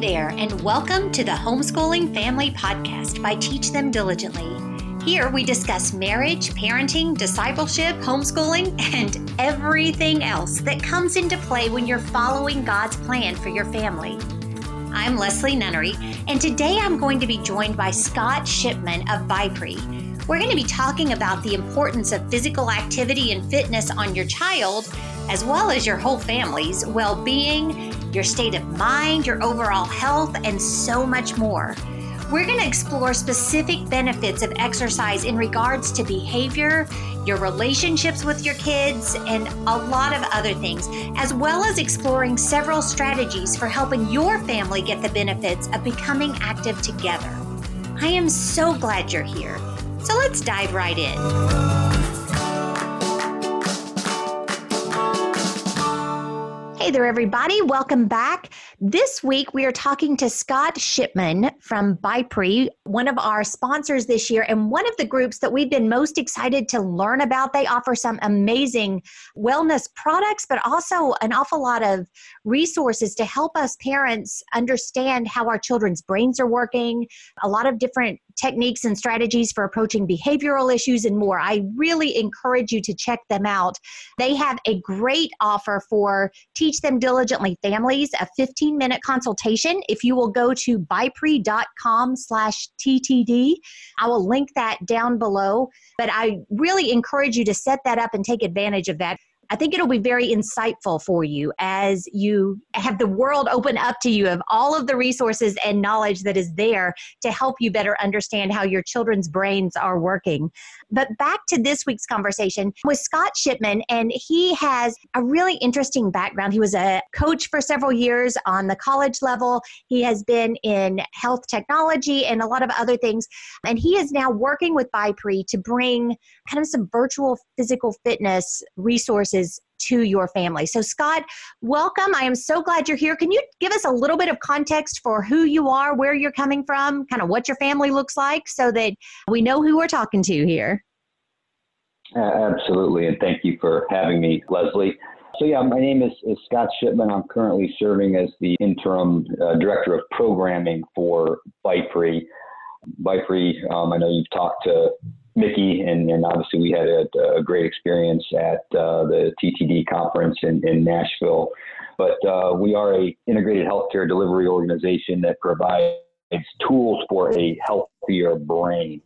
There, and welcome to the Homeschooling Family Podcast by Teach Them Diligently. Here we discuss marriage, parenting, discipleship, homeschooling, and everything else that comes into play when you're following God's plan for your family. I'm Leslie Nunnery, and today I'm going to be joined by Scott Shipman of BIPRI. We're going to be talking about the importance of physical activity and fitness on your child, as well as your whole family's well being your state of mind, your overall health, and so much more. We're going to explore specific benefits of exercise in regards to behavior, your relationships with your kids, and a lot of other things, as well as exploring several strategies for helping your family get the benefits of becoming active together. I am so glad you're here. So let's dive right in. Hey there, everybody. Welcome back. This week, we are talking to Scott Shipman from BIPRI, one of our sponsors this year, and one of the groups that we've been most excited to learn about. They offer some amazing wellness products, but also an awful lot of resources to help us parents understand how our children's brains are working, a lot of different techniques and strategies for approaching behavioral issues and more. I really encourage you to check them out. They have a great offer for Teach Them Diligently families, a 15 minute consultation. If you will go to bipri.com slash TTD, I will link that down below. But I really encourage you to set that up and take advantage of that. I think it'll be very insightful for you as you have the world open up to you of all of the resources and knowledge that is there to help you better understand how your children's brains are working. But back to this week's conversation with Scott Shipman, and he has a really interesting background. He was a coach for several years on the college level, he has been in health technology and a lot of other things. And he is now working with BIPRI to bring kind of some virtual physical fitness resources to your family. So, Scott, welcome. I am so glad you're here. Can you give us a little bit of context for who you are, where you're coming from, kind of what your family looks like, so that we know who we're talking to here? Uh, absolutely, and thank you for having me, Leslie. So, yeah, my name is, is Scott Shipman. I'm currently serving as the interim uh, director of programming for BIPRI. BIPRI, um, I know you've talked to Mickey, and, and obviously we had a, a great experience at uh, the TTD conference in, in Nashville. But uh, we are a integrated healthcare delivery organization that provides tools for a healthier brain.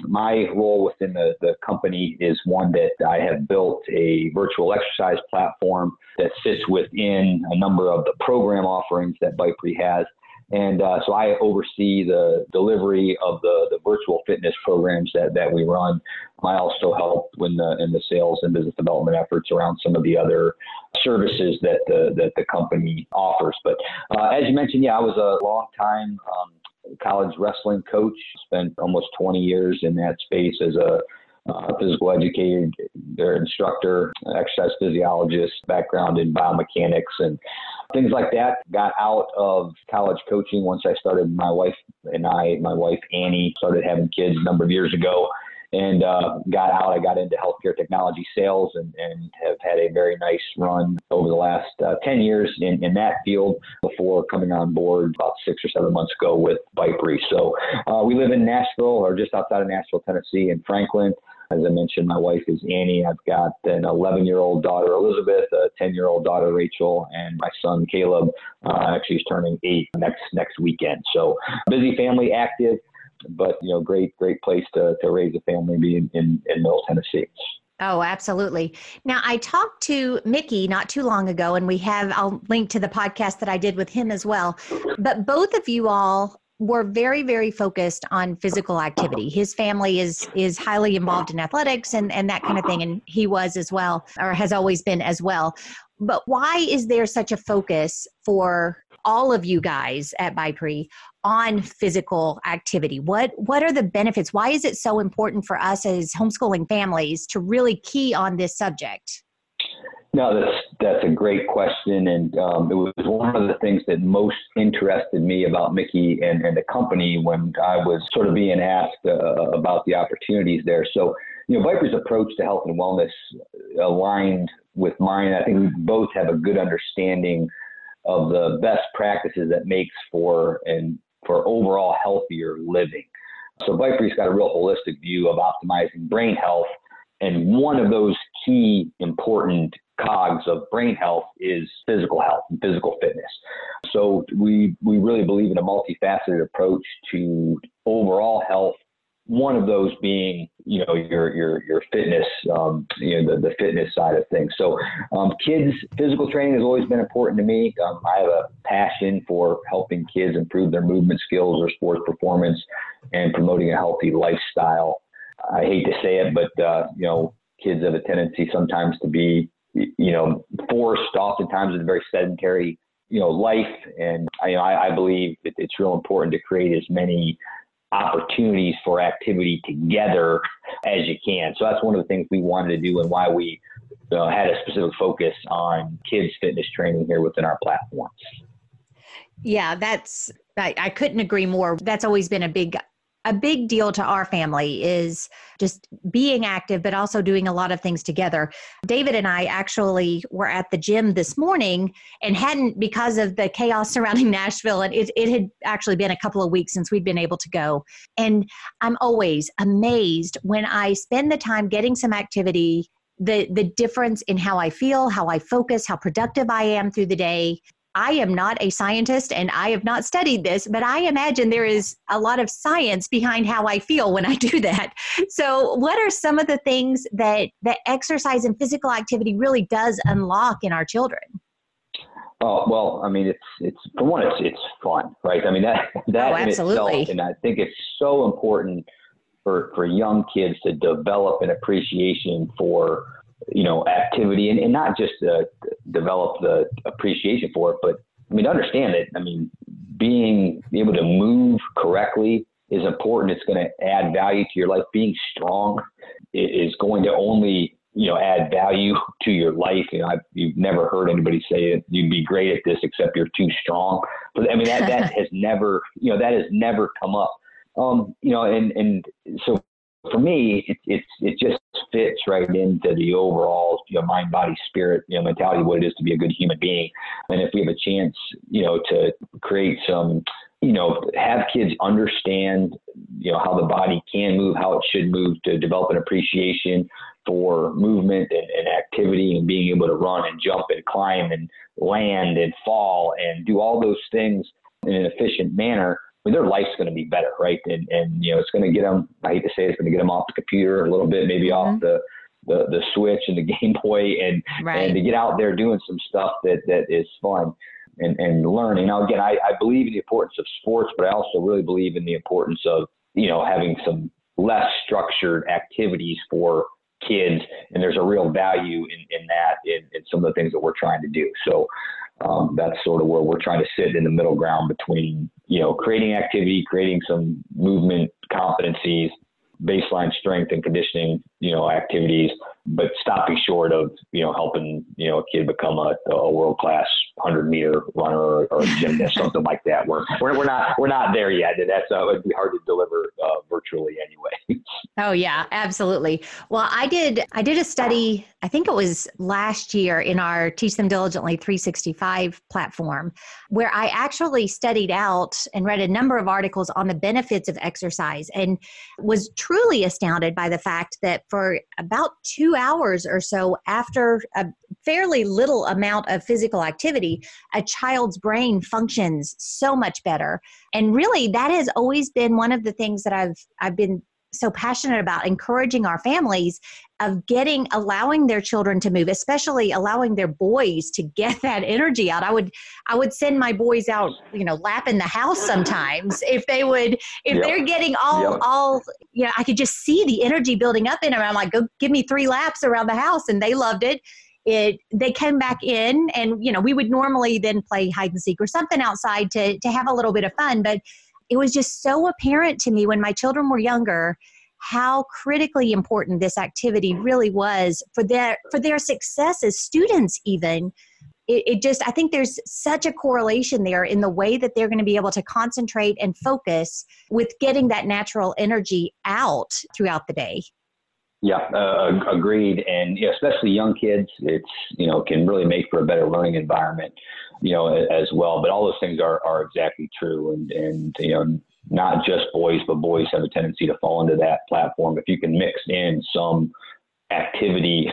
My role within the, the company is one that I have built a virtual exercise platform that sits within a number of the program offerings that BIPRI has and uh, so I oversee the delivery of the, the virtual fitness programs that, that we run. I also help in the, in the sales and business development efforts around some of the other services that the, that the company offers. But uh, as you mentioned, yeah, I was a long time um, college wrestling coach, spent almost 20 years in that space as a uh, physical educator, their instructor, exercise physiologist, background in biomechanics and things like that. Got out of college coaching once I started. My wife and I, my wife Annie, started having kids a number of years ago and uh, got out. I got into healthcare technology sales and, and have had a very nice run over the last uh, 10 years in, in that field before coming on board about six or seven months ago with BIPRI. So uh, we live in Nashville or just outside of Nashville, Tennessee, in Franklin. As I mentioned, my wife is Annie. I've got an 11 year old daughter, Elizabeth, a 10 year old daughter, Rachel, and my son, Caleb. Uh, actually, he's turning eight next next weekend. So busy family, active, but you know, great great place to, to raise a family, being in, in Middle Tennessee. Oh, absolutely. Now, I talked to Mickey not too long ago, and we have, I'll link to the podcast that I did with him as well. But both of you all were very very focused on physical activity. His family is is highly involved in athletics and and that kind of thing and he was as well or has always been as well. But why is there such a focus for all of you guys at BIPRI on physical activity? What what are the benefits? Why is it so important for us as homeschooling families to really key on this subject no, that's that's a great question, and um, it was one of the things that most interested me about Mickey and, and the company when I was sort of being asked uh, about the opportunities there. So, you know, BIPRI's approach to health and wellness aligned with mine. I think we both have a good understanding of the best practices that makes for and for overall healthier living. So BIPRI's got a real holistic view of optimizing brain health. And one of those key important cogs of brain health is physical health and physical fitness. So we we really believe in a multifaceted approach to overall health one of those being, you know, your your your fitness, um, you know, the, the fitness side of things. So, um, kids physical training has always been important to me. Um, I have a passion for helping kids improve their movement skills or sports performance, and promoting a healthy lifestyle. I hate to say it, but uh, you know, kids have a tendency sometimes to be, you know, forced oftentimes with a very sedentary, you know, life. And I, you know, I, I believe it's real important to create as many opportunities for activity together as you can. So that's one of the things we wanted to do and why we had a specific focus on kids fitness training here within our platform. Yeah, that's I, I couldn't agree more. That's always been a big a big deal to our family is just being active, but also doing a lot of things together. David and I actually were at the gym this morning and hadn't because of the chaos surrounding Nashville. And it, it had actually been a couple of weeks since we'd been able to go. And I'm always amazed when I spend the time getting some activity the the difference in how I feel, how I focus, how productive I am through the day. I am not a scientist and I have not studied this, but I imagine there is a lot of science behind how I feel when I do that. So, what are some of the things that that exercise and physical activity really does unlock in our children? Oh well, I mean, it's it's for one, it's it's fun, right? I mean that that oh, in itself, and I think it's so important for for young kids to develop an appreciation for you know, activity and, and not just uh, develop the appreciation for it, but I mean, understand it. I mean, being able to move correctly is important. It's going to add value to your life. Being strong is going to only, you know, add value to your life. You know, I've, you've never heard anybody say that you'd be great at this except you're too strong. But I mean, that, that has never, you know, that has never come up. Um, you know, and, and so for me, it, it, it just fits right into the overall you know, mind, body, spirit, you know, mentality, what it is to be a good human being. And if we have a chance, you know, to create some, you know, have kids understand, you know, how the body can move, how it should move, to develop an appreciation for movement and, and activity and being able to run and jump and climb and land and fall and do all those things in an efficient manner I mean, their life's going to be better, right? And and you know, it's going to get them. I hate to say, it, it's going to get them off the computer a little bit, maybe mm-hmm. off the, the the Switch and the Game Boy, and right. and to get out there doing some stuff that that is fun and and learning. Now, again, I I believe in the importance of sports, but I also really believe in the importance of you know having some less structured activities for kids, and there's a real value in in that in, in some of the things that we're trying to do. So um, that's sort of where we're trying to sit in the middle ground between, you know, creating activity, creating some movement competencies, baseline strength and conditioning, you know, activities, but stopping short of, you know, helping, you know, a kid become a, a world class 100 meter runner or, gymnast, something like that. We're, we're, we're not, we're not there yet. And that's, uh, it'd be hard to deliver uh, virtually anyway. oh yeah, absolutely. Well, I did, I did a study, I think it was last year in our Teach Them Diligently 365 platform, where I actually studied out and read a number of articles on the benefits of exercise and was truly astounded by the fact that for about two hours or so after a fairly little amount of physical activity, a child's brain functions so much better. And really, that has always been one of the things that I've I've been so passionate about encouraging our families of getting allowing their children to move especially allowing their boys to get that energy out i would i would send my boys out you know lapping the house sometimes if they would if yep. they're getting all yep. all you know i could just see the energy building up in them i'm like go give me three laps around the house and they loved it it they came back in and you know we would normally then play hide and seek or something outside to to have a little bit of fun but it was just so apparent to me when my children were younger how critically important this activity really was for their for their success as students even. It, it, just i think there's such a correlation there in the way that they're going to be able to concentrate and focus with getting that natural energy out throughout the day Yeah, uh, agreed. And you know, especially young kids, it's you know can really make for a better learning environment, you know, as well. But all those things are are exactly true. And and you know, not just boys, but boys have a tendency to fall into that platform. If you can mix in some activity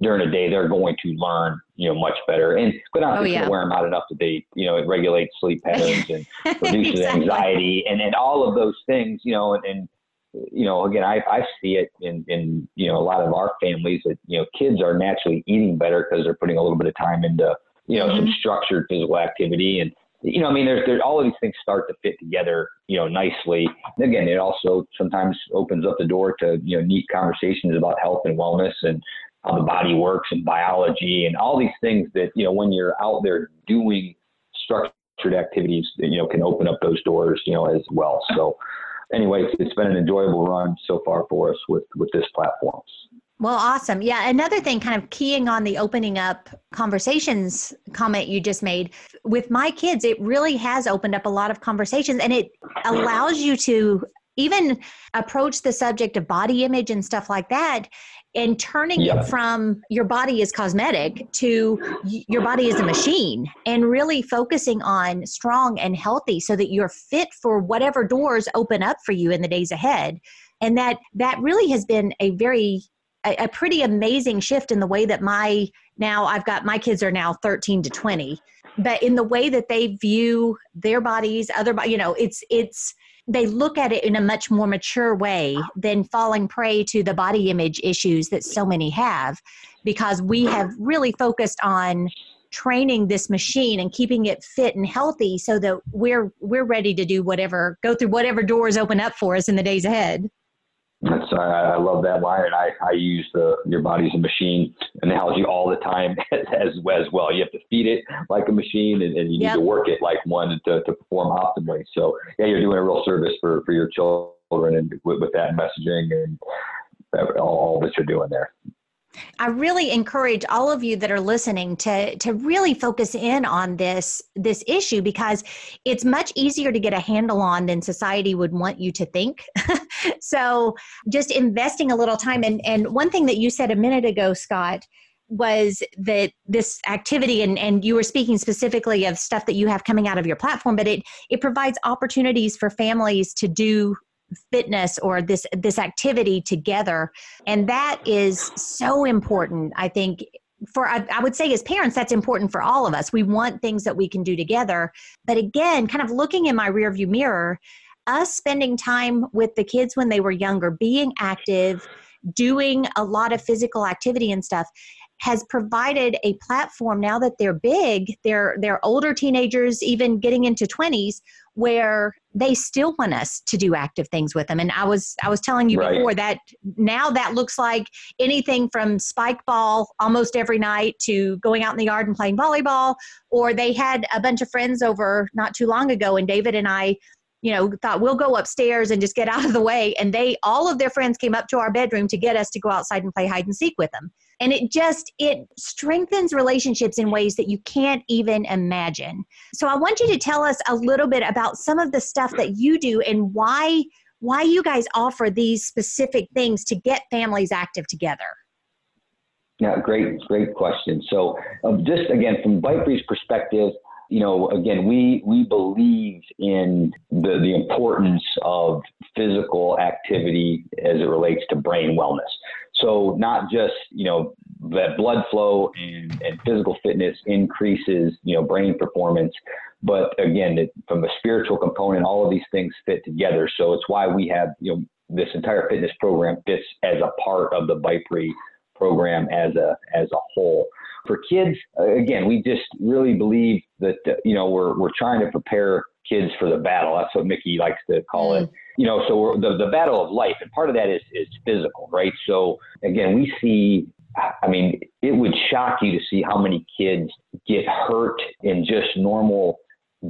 during the day, they're going to learn, you know, much better. And but not oh, yeah. wear them out enough that they, you know, it regulates sleep patterns and reduces exactly. anxiety and, and all of those things, you know, and, and you know, again, I, I see it in, in, you know, a lot of our families that, you know, kids are naturally eating better because they're putting a little bit of time into, you know, mm-hmm. some structured physical activity. And, you know, I mean, there's, there's all of these things start to fit together, you know, nicely. And again, it also sometimes opens up the door to, you know, neat conversations about health and wellness and how the body works and biology and all these things that, you know, when you're out there doing structured activities, you know, can open up those doors, you know, as well. So, anyway, it's been an enjoyable run so far for us with with this platform. Well, awesome. Yeah. Another thing, kind of keying on the opening up conversations comment you just made with my kids, it really has opened up a lot of conversations and it allows you to even approach the subject of body image and stuff like that and turning it from your body is cosmetic to your body is a machine and really focusing on strong and healthy so that you're fit for whatever doors open up for you in the days ahead. And that that really has been a very a, a pretty amazing shift in the way that my now i've got my kids are now 13 to 20 but in the way that they view their bodies other you know it's it's they look at it in a much more mature way than falling prey to the body image issues that so many have because we have really focused on training this machine and keeping it fit and healthy so that we're we're ready to do whatever go through whatever doors open up for us in the days ahead that's I, I love that line, and I, I use the your body's a machine analogy all the time as, as as well. You have to feed it like a machine, and, and you yep. need to work it like one to, to perform optimally. So yeah, you're doing a real service for for your children, and with, with that messaging and all, all that you're doing there. I really encourage all of you that are listening to to really focus in on this this issue because it's much easier to get a handle on than society would want you to think. so just investing a little time and and one thing that you said a minute ago Scott was that this activity and, and you were speaking specifically of stuff that you have coming out of your platform but it it provides opportunities for families to do fitness or this this activity together. And that is so important i think for I, I, would say as parents that's important for all of us. We want things that we can do together. But again kind of looking in my rearview mirror us spending time with the kids when they were younger being active doing a lot of physical activity and stuff has provided a platform now that they're big they're they're older teenagers even getting into 20s where they still want us to do active things with them and i was i was telling you right. before that now that looks like anything from spike ball almost every night to going out in the yard and playing volleyball or they had a bunch of friends over not too long ago and david and i you know thought we'll go upstairs and just get out of the way. And they all of their friends came up to our bedroom to get us to go outside and play hide and seek with them. And it just it strengthens relationships in ways that you can't even imagine. So i want you to tell us a little bit about some of the stuff that you do and why why you guys offer these specific things to get families active together. Yeah great great question. So um, just again from BIPRI perspective you know, again, we we believe in the the importance of physical activity as it relates to brain wellness. So not just you know that blood flow and, and physical fitness increases you know brain performance, but again, it, from a spiritual component, all of these things fit together. So it's why we have you know this entire fitness program fits as a part of the BIPRI program as a as a whole. For kids, again, we just really believe that uh, you know we're we're trying to prepare kids for the battle. That's what Mickey likes to call mm. it. You know, so the the battle of life, and part of that is is physical, right? So again, we see. I mean, it would shock you to see how many kids get hurt in just normal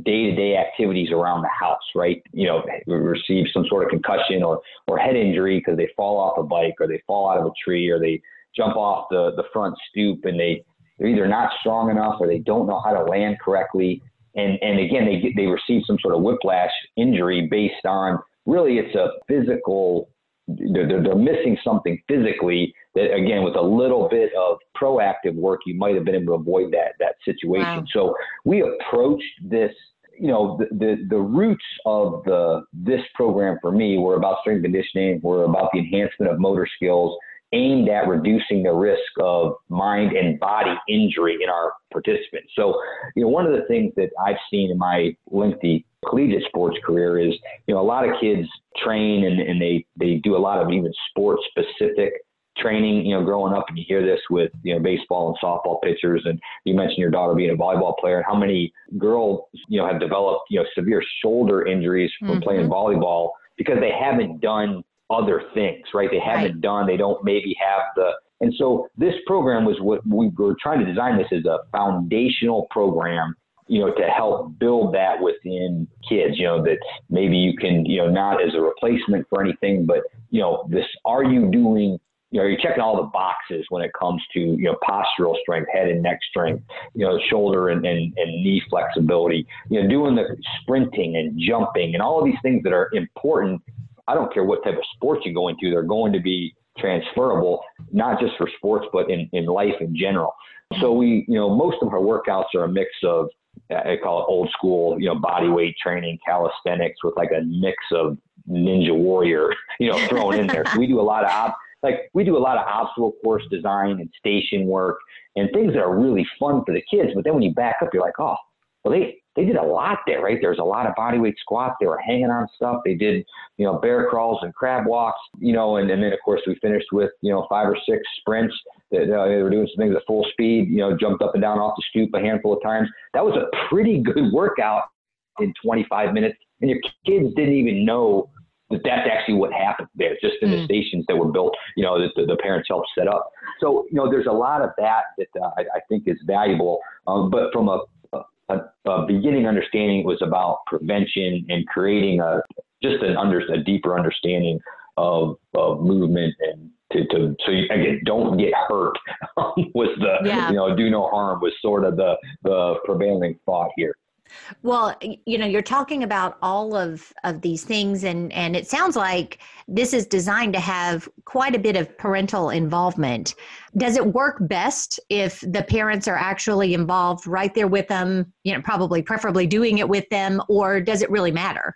day-to-day activities around the house, right? You know, receive some sort of concussion or or head injury because they fall off a bike or they fall out of a tree or they jump off the the front stoop and they they're either not strong enough or they don't know how to land correctly. And, and again, they, get, they receive some sort of whiplash injury based on really it's a physical they're, they're missing something physically that again with a little bit of proactive work you might have been able to avoid that that situation wow. so we approached this you know the, the, the roots of the this program for me were about strength conditioning were about the enhancement of motor skills aimed at reducing the risk of mind and body injury in our participants. So, you know, one of the things that I've seen in my lengthy collegiate sports career is, you know, a lot of kids train and, and they, they do a lot of even sports specific training, you know, growing up and you hear this with, you know, baseball and softball pitchers and you mentioned your daughter being a volleyball player, and how many girls, you know, have developed, you know, severe shoulder injuries from mm-hmm. playing volleyball because they haven't done other things, right? They haven't right. done, they don't maybe have the, and so this program was what we were trying to design this as a foundational program, you know, to help build that within kids, you know, that maybe you can, you know, not as a replacement for anything, but, you know, this, are you doing, you know, you're checking all the boxes when it comes to, you know, postural strength, head and neck strength, you know, shoulder and, and, and knee flexibility, you know, doing the sprinting and jumping and all of these things that are important I don't care what type of sports you go into, they're going to be transferable, not just for sports, but in, in life in general. So we, you know, most of our workouts are a mix of, I call it old school, you know, body weight training, calisthenics with like a mix of ninja warrior, you know, thrown in there. So we do a lot of, op- like we do a lot of obstacle course design and station work and things that are really fun for the kids. But then when you back up, you're like, oh, well, they, they did a lot there, right? There's a lot of bodyweight squats. They were hanging on stuff. They did, you know, bear crawls and crab walks, you know, and, and then of course we finished with, you know, five or six sprints. That, uh, they were doing some things at full speed, you know, jumped up and down off the stoop a handful of times. That was a pretty good workout in 25 minutes. And your kids didn't even know that that's actually what happened there, just in mm. the stations that were built, you know, that the, the, parents helped set up. So, you know, there's a lot of that that uh, I, I, think is valuable. Um, but from a a, a beginning understanding was about prevention and creating a just an under a deeper understanding of of movement and to, to so you, again don't get hurt was the yeah. you know do no harm was sort of the the prevailing thought here well, you know, you're talking about all of of these things and and it sounds like this is designed to have quite a bit of parental involvement. Does it work best if the parents are actually involved right there with them, you know, probably preferably doing it with them or does it really matter?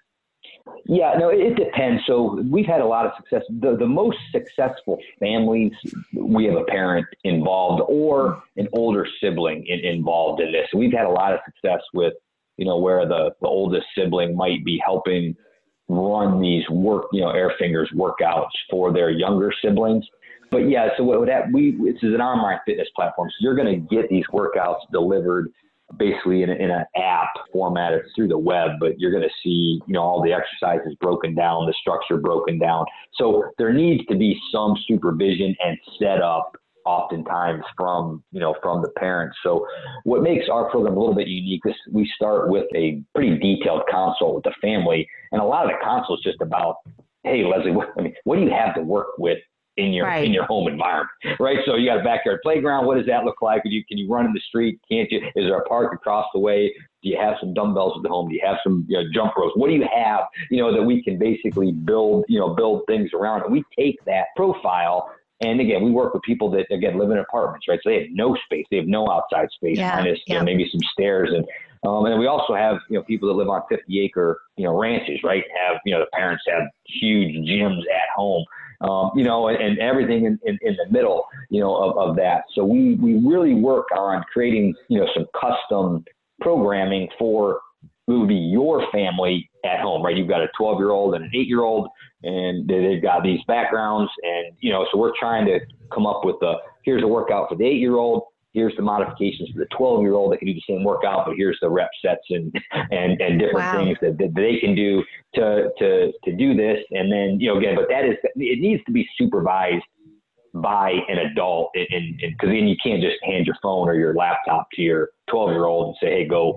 Yeah, no, it depends. So we've had a lot of success. The the most successful families, we have a parent involved or an older sibling in, involved in this. We've had a lot of success with you know, where the, the oldest sibling might be helping run these work, you know, air fingers workouts for their younger siblings. But yeah, so what would happen, we, this is an online fitness platform. So you're going to get these workouts delivered basically in, in an app format it's through the web, but you're going to see, you know, all the exercises broken down, the structure broken down. So there needs to be some supervision and setup oftentimes from you know from the parents. So what makes our program a little bit unique is we start with a pretty detailed consult with the family, and a lot of the consult is just about, hey Leslie, what, I mean, what do you have to work with in your right. in your home environment, right? So you got a backyard playground. What does that look like? Can you can you run in the street? Can't you? Is there a park across the way? Do you have some dumbbells at the home? Do you have some you know, jump ropes? What do you have? You know that we can basically build you know build things around, and we take that profile and again, we work with people that again live in apartments, right? So they have no space, they have no outside space, yeah, minus yeah. You know, maybe some stairs, and um, and we also have you know people that live on 50 acre you know ranches, right? Have you know the parents have huge gyms at home, um, you know, and, and everything in, in, in, the middle, you know, of, of that. So we we really work on creating you know some custom programming for who would be your family at home, right? You've got a 12 year old and an eight year old and they've got these backgrounds and you know so we're trying to come up with a here's a workout for the eight year old here's the modifications for the 12 year old that can do the same workout but here's the rep sets and and and different wow. things that, that they can do to to to do this and then you know again but that is it needs to be supervised by an adult and because then you can't just hand your phone or your laptop to your 12 year old and say hey go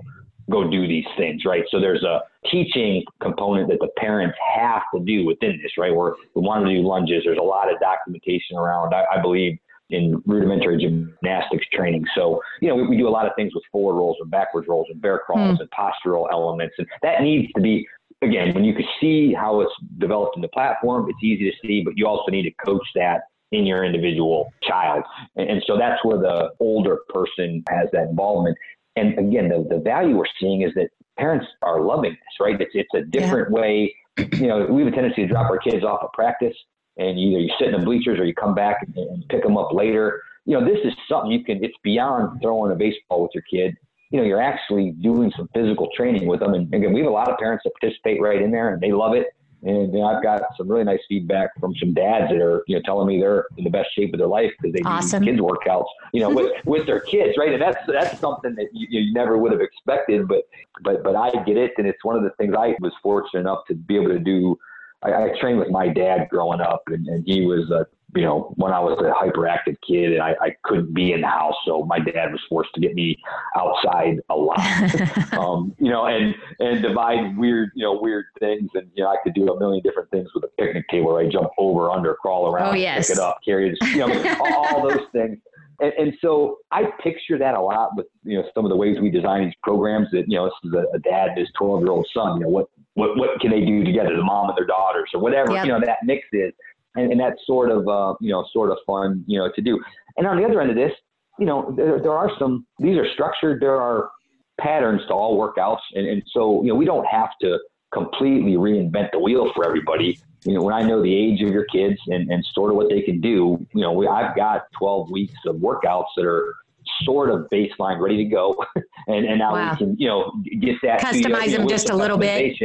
go do these things, right? So there's a teaching component that the parents have to do within this, right? Where we want to do lunges. There's a lot of documentation around, I, I believe, in rudimentary gymnastics training. So, you know, we, we, do a lot of things with forward rolls and backwards rolls and bear crawls mm. and postural elements. And that needs to be again, when you can see how it's developed in the platform, it's easy to see, but you also need to coach that in your individual child. And, and so that's where the older person has that involvement. And again, the, the value we're seeing is that parents are loving this, right? It's, it's a different yeah. way. You know, we have a tendency to drop our kids off at practice and either you sit in the bleachers or you come back and, and pick them up later. You know, this is something you can, it's beyond throwing a baseball with your kid. You know, you're actually doing some physical training with them. And again, we have a lot of parents that participate right in there and they love it. And know, I've got some really nice feedback from some dads that are, you know, telling me they're in the best shape of their life because they awesome. do kids workouts, you know, with, with their kids, right? And that's that's something that you, you never would have expected, but but but I get it, and it's one of the things I was fortunate enough to be able to do I, I trained with my dad growing up, and, and he was a you know, when I was a hyperactive kid and I, I couldn't be in the house. So my dad was forced to get me outside a lot, um, you know, and, and divide weird, you know, weird things. And, you know, I could do a million different things with a picnic table. Where I jump over, under, crawl around, oh, yes. pick it up, carry it, you know, all, all those things. And, and, so I picture that a lot with, you know, some of the ways we design these programs that, you know, this is a, a dad and his 12 year old son, you know, what, what what can they do together, the mom and their daughters or whatever yep. you know that mix is, and, and that's sort of uh, you know sort of fun you know to do. And on the other end of this, you know there, there are some these are structured. There are patterns to all workouts, and, and so you know we don't have to completely reinvent the wheel for everybody. You know, when I know the age of your kids and, and sort of what they can do, you know, we, I've got 12 weeks of workouts that are sort of baseline ready to go. and, and now wow. we can, you know, get that. Customize you know, them just a little bit.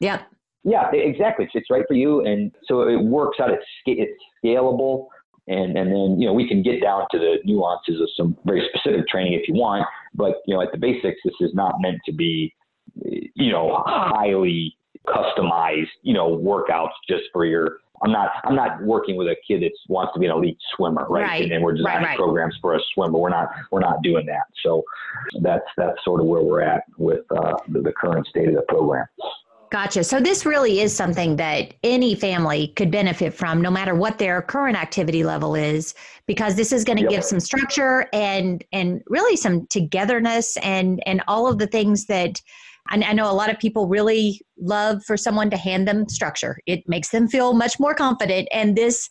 Yep. Yeah, exactly. It's right for you, and so it works out. It's it's scalable, and and then you know we can get down to the nuances of some very specific training if you want. But you know, at the basics, this is not meant to be, you know, highly customized, you know, workouts just for your. I'm not. I'm not working with a kid that wants to be an elite swimmer, right? right. And, then we're designing right, right. programs for a swimmer. We're not. We're not doing that. So that's that's sort of where we're at with uh, the, the current state of the program. Gotcha. So this really is something that any family could benefit from, no matter what their current activity level is, because this is going to yep. give some structure and and really some togetherness and and all of the things that I know a lot of people really love for someone to hand them structure. It makes them feel much more confident. And this,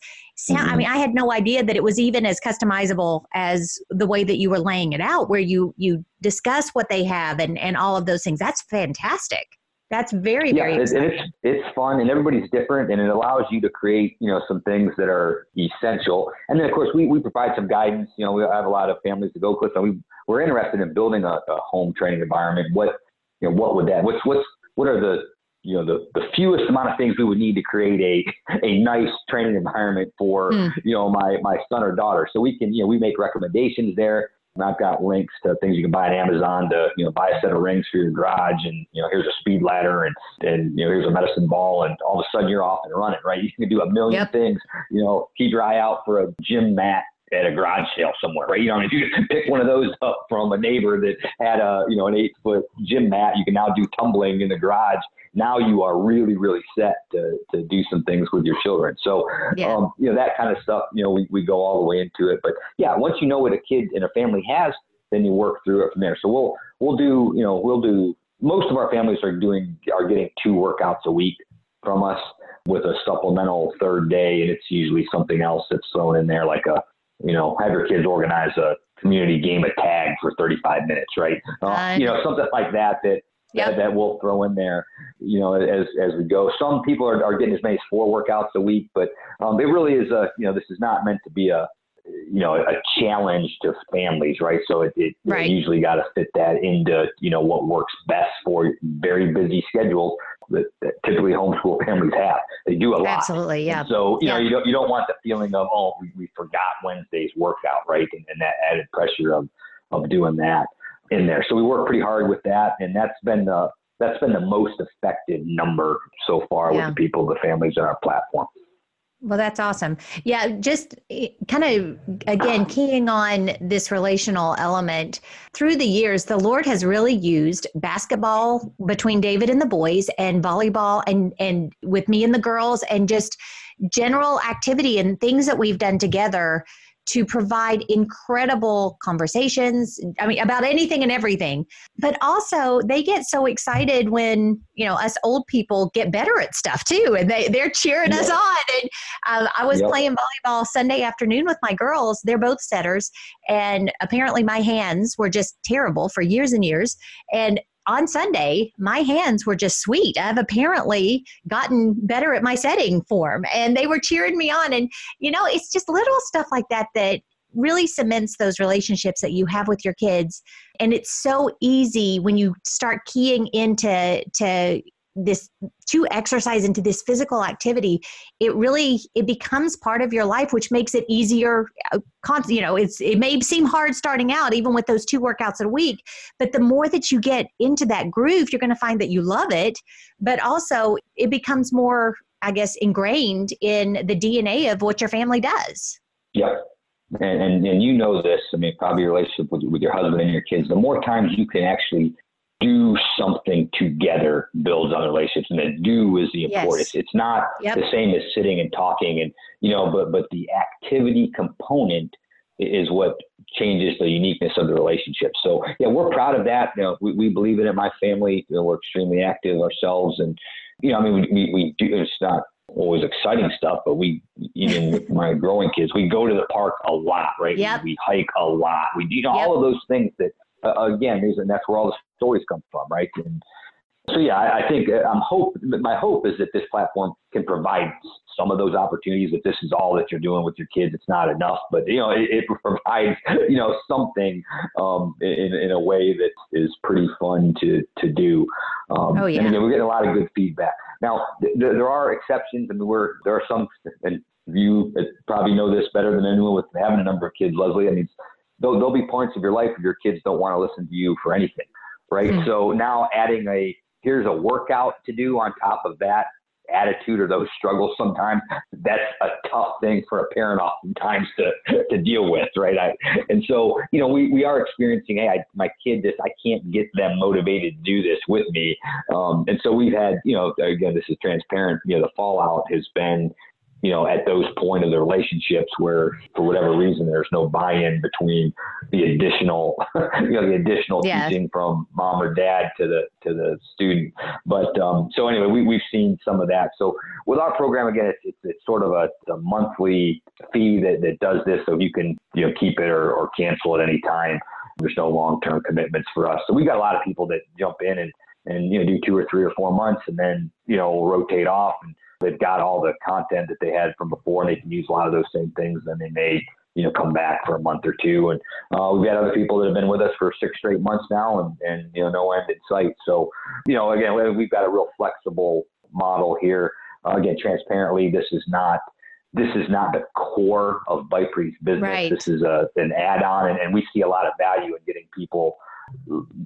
mm-hmm. I mean, I had no idea that it was even as customizable as the way that you were laying it out, where you you discuss what they have and and all of those things. That's fantastic. That's very, yeah, very and it's it's fun and everybody's different and it allows you to create, you know, some things that are essential. And then of course we, we provide some guidance. You know, we have a lot of families to go with and we we're interested in building a, a home training environment. What you know, what would that what's what's what are the you know the, the fewest amount of things we would need to create a a nice training environment for mm. you know my my son or daughter so we can you know we make recommendations there I've got links to things you can buy on Amazon to, you know, buy a set of rings for your garage and, you know, here's a speed ladder and, and, you know, here's a medicine ball and all of a sudden you're off and running, right? You can do a million yep. things, you know, keep your eye out for a gym mat at a garage sale somewhere, right? You know, I mean, if you pick one of those up from a neighbor that had a, you know, an eight foot gym mat, you can now do tumbling in the garage now you are really, really set to, to do some things with your children. So, yeah. um, you know, that kind of stuff, you know, we, we go all the way into it. But yeah, once you know what a kid in a family has, then you work through it from there. So we'll, we'll do, you know, we'll do, most of our families are doing, are getting two workouts a week from us with a supplemental third day. And it's usually something else that's thrown in there, like a, you know, have your kids organize a community game of tag for 35 minutes, right? Uh, you know, something like that, that yep. that, that we'll throw in there, you know, as, as we go. Some people are, are getting as many as four workouts a week, but um, it really is a, you know, this is not meant to be a, you know, a challenge to families, right? So it, it right. usually got to fit that into, you know, what works best for very busy schedules that, that, typically homeschool families have. They do a lot. Absolutely, yeah. And so you yeah. know, you don't you don't want the feeling of oh, we, we forgot Wednesday's workout, right? And, and that added pressure of of doing that in there. So we work pretty hard with that, and that's been the that's been the most effective number so far yeah. with the people, the families on our platform. Well, that's awesome. Yeah, just eh, kind of again keying on this relational element through the years, the Lord has really used basketball between David and the boys and volleyball and and with me and the girls and just general activity and things that we've done together to provide incredible conversations i mean about anything and everything. But also they get so excited when you know us old people get better at stuff too and they, they're cheering us on. And um, i was yep. playing volleyball sunday afternoon with my girls. They're both setters and apparently my hands were just terrible for years and years. And on Sunday, my hands were just sweet. I've apparently gotten better at my setting form, and they were cheering me on. And, you know, it's just little stuff like that that really cements those relationships that you have with your kids and it's so easy when you start keying into to this to exercise into this physical activity it really it becomes part of your life which makes it easier uh, you know it's it may seem hard starting out even with those two workouts a week but the more that you get into that groove you're going to find that you love it but also it becomes more i guess ingrained in the dna of what your family does. Yep. And, and, and you know this i mean probably your relationship with, with your husband and your kids the more times you can actually do something together builds on the relationships and the do is the importance. Yes. It's not yep. the same as sitting and talking and you know, but but the activity component is what changes the uniqueness of the relationship. So yeah, we're proud of that. You know, we, we believe in it. My family, you know, we're extremely active ourselves and you know, I mean we, we do it's not always exciting stuff, but we even with my growing kids, we go to the park a lot, right? Yep. We, we hike a lot. We do you know yep. all of those things that uh, again, and that's where all the stories come from, right? And so, yeah, I, I think uh, I'm hope. My hope is that this platform can provide some of those opportunities. If this is all that you're doing with your kids, it's not enough. But you know, it, it provides you know something um, in in a way that is pretty fun to to do. Um, oh yeah. And again, we're getting a lot of good feedback. Now, th- there are exceptions. I mean, we're there are some, and you probably know this better than anyone with having a number of kids, Leslie. I mean, there'll, there'll be points of your life where your kids don't want to listen to you for anything, right? Mm-hmm. So now adding a here's a workout to do on top of that attitude or those struggles sometimes that's a tough thing for a parent oftentimes to to deal with right I, and so you know we, we are experiencing hey I, my kid this i can't get them motivated to do this with me um, and so we've had you know again this is transparent you know the fallout has been you know, at those point of the relationships where, for whatever reason, there's no buy-in between the additional, you know, the additional yeah. teaching from mom or dad to the to the student. But um, so anyway, we we've seen some of that. So with our program, again, it's it's, it's sort of a, a, monthly fee that, that does this, so you can you know keep it or, or cancel at any time. There's no long-term commitments for us. So we've got a lot of people that jump in and and you know do two or three or four months and then you know rotate off and they've got all the content that they had from before and they can use a lot of those same things. Then they may, you know, come back for a month or two. And uh, we've had other people that have been with us for six straight months now and, and, you know, no end in sight. So, you know, again, we've got a real flexible model here. Uh, again, transparently, this is not, this is not the core of BIPRI's business. Right. This is a, an add-on, and, and we see a lot of value in getting people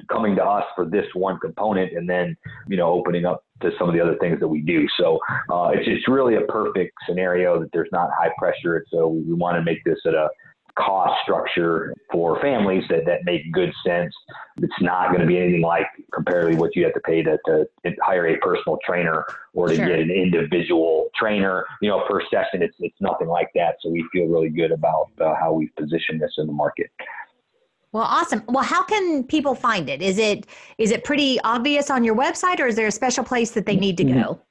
coming to us for this one component and then you know opening up to some of the other things that we do so uh, it's, it's really a perfect scenario that there's not high pressure so we want to make this at a cost structure for families that, that make good sense. It's not going to be anything like comparatively what you have to pay to, to hire a personal trainer or to sure. get an individual trainer, you know, per session. It's, it's nothing like that. So we feel really good about uh, how we've positioned this in the market. Well, awesome. Well, how can people find it? Is it is it pretty obvious on your website, or is there a special place that they need to go?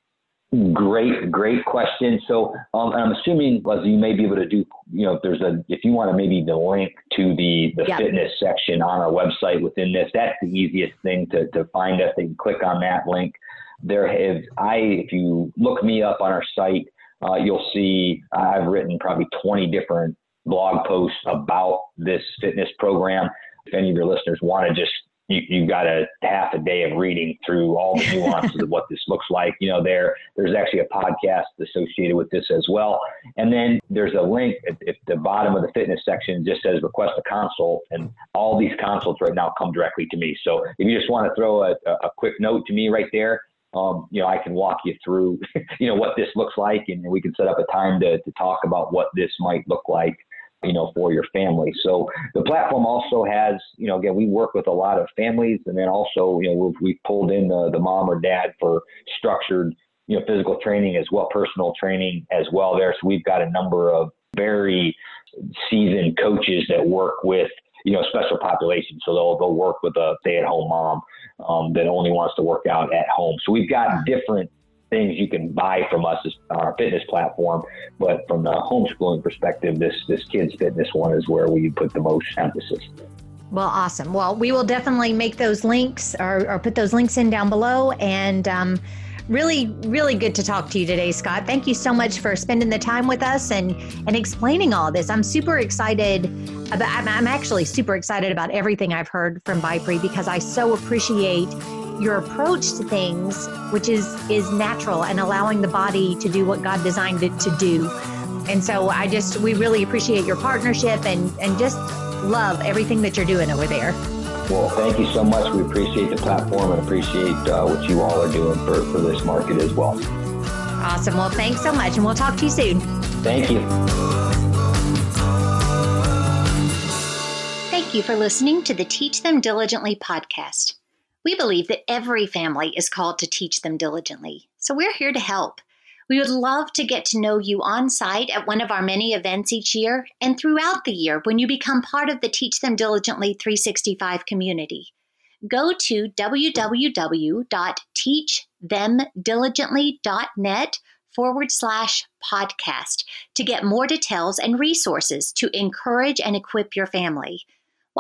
Great, great question. So um, I'm assuming, Leslie, you may be able to do, you know, if there's a, if you want to maybe the link to the, the yep. fitness section on our website within this, that's the easiest thing to, to find us. They can click on that link. There have, I, if you look me up on our site, uh, you'll see I've written probably 20 different blog posts about this fitness program. If any of your listeners want to just you, you've got a half a day of reading through all the nuances of what this looks like. You know, there there's actually a podcast associated with this as well. And then there's a link at, at the bottom of the fitness section just says request a consult, and all these consults right now come directly to me. So if you just want to throw a, a quick note to me right there, um, you know, I can walk you through, you know, what this looks like, and we can set up a time to, to talk about what this might look like you know, for your family. So the platform also has, you know, again, we work with a lot of families, and then also, you know, we've, we've pulled in the, the mom or dad for structured, you know, physical training as well, personal training as well there. So we've got a number of very seasoned coaches that work with you know special populations. So they'll they'll work with a stay at home mom um, that only wants to work out at home. So we've got different things you can buy from us as our fitness platform. But from the homeschooling perspective, this this kids fitness one is where we put the most emphasis. Well, awesome. Well, we will definitely make those links or, or put those links in down below. And um, really, really good to talk to you today, Scott. Thank you so much for spending the time with us and and explaining all this. I'm super excited about. I'm, I'm actually super excited about everything I've heard from BIPRI because I so appreciate your approach to things, which is is natural and allowing the body to do what God designed it to do. And so I just we really appreciate your partnership and and just love everything that you're doing over there. Well, thank you so much. We appreciate the platform and appreciate uh, what you all are doing for, for this market as well. Awesome. Well, thanks so much, and we'll talk to you soon. Thank you. Thank you for listening to the Teach Them Diligently podcast. We believe that every family is called to teach them diligently, so we're here to help. We would love to get to know you on site at one of our many events each year and throughout the year when you become part of the Teach Them Diligently 365 community. Go to www.teachthemdiligently.net forward slash podcast to get more details and resources to encourage and equip your family.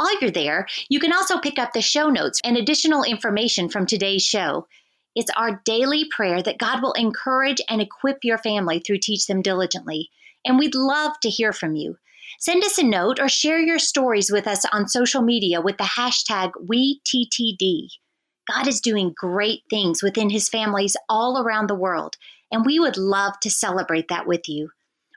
While you're there, you can also pick up the show notes and additional information from today's show. It's our daily prayer that God will encourage and equip your family through Teach Them Diligently. And we'd love to hear from you. Send us a note or share your stories with us on social media with the hashtag WeTTD. God is doing great things within his families all around the world, and we would love to celebrate that with you.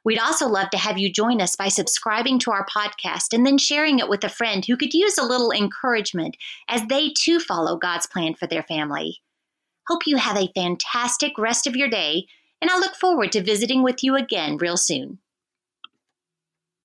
We'd also love to have you join us by subscribing to our podcast and then sharing it with a friend who could use a little encouragement as they too follow God's plan for their family. Hope you have a fantastic rest of your day, and I look forward to visiting with you again real soon.